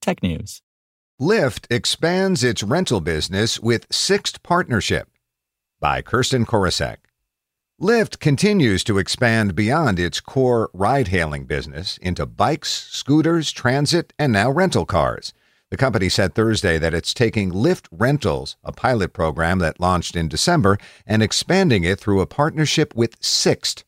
technews. Lyft expands its rental business with Sixt Partnership by Kirsten Korosek. Lyft continues to expand beyond its core ride hailing business into bikes, scooters, transit, and now rental cars. The company said Thursday that it's taking Lyft Rentals, a pilot program that launched in December, and expanding it through a partnership with Sixt.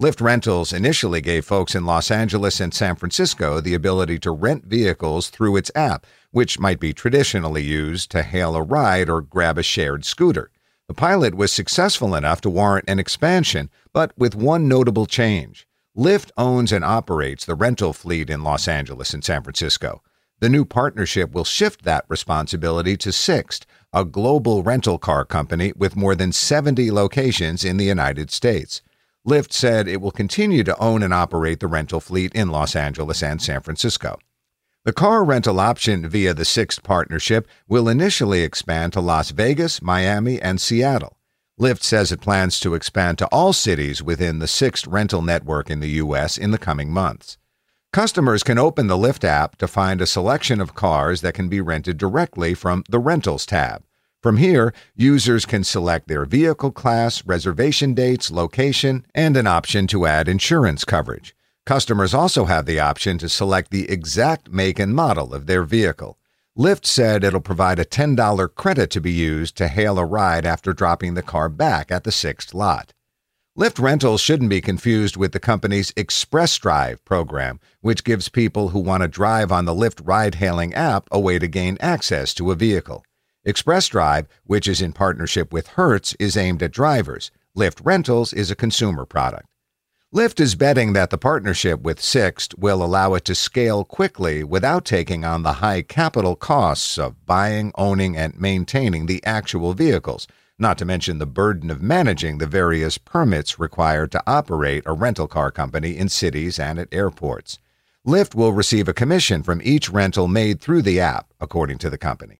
Lyft Rentals initially gave folks in Los Angeles and San Francisco the ability to rent vehicles through its app, which might be traditionally used to hail a ride or grab a shared scooter. The pilot was successful enough to warrant an expansion, but with one notable change. Lyft owns and operates the rental fleet in Los Angeles and San Francisco. The new partnership will shift that responsibility to Sixt, a global rental car company with more than 70 locations in the United States. Lyft said it will continue to own and operate the rental fleet in Los Angeles and San Francisco. The car rental option via the Sixt partnership will initially expand to Las Vegas, Miami, and Seattle. Lyft says it plans to expand to all cities within the Sixt rental network in the U.S. in the coming months. Customers can open the Lyft app to find a selection of cars that can be rented directly from the Rentals tab. From here, users can select their vehicle class, reservation dates, location, and an option to add insurance coverage. Customers also have the option to select the exact make and model of their vehicle. Lyft said it'll provide a $10 credit to be used to hail a ride after dropping the car back at the Sixt lot. Lyft Rentals shouldn't be confused with the company's Express Drive program, which gives people who want to drive on the Lyft ride hailing app a way to gain access to a vehicle. Express Drive, which is in partnership with Hertz, is aimed at drivers. Lyft Rentals is a consumer product. Lyft is betting that the partnership with Sixt will allow it to scale quickly without taking on the high capital costs of buying, owning, and maintaining the actual vehicles, not to mention the burden of managing the various permits required to operate a rental car company in cities and at airports. Lyft will receive a commission from each rental made through the app, according to the company.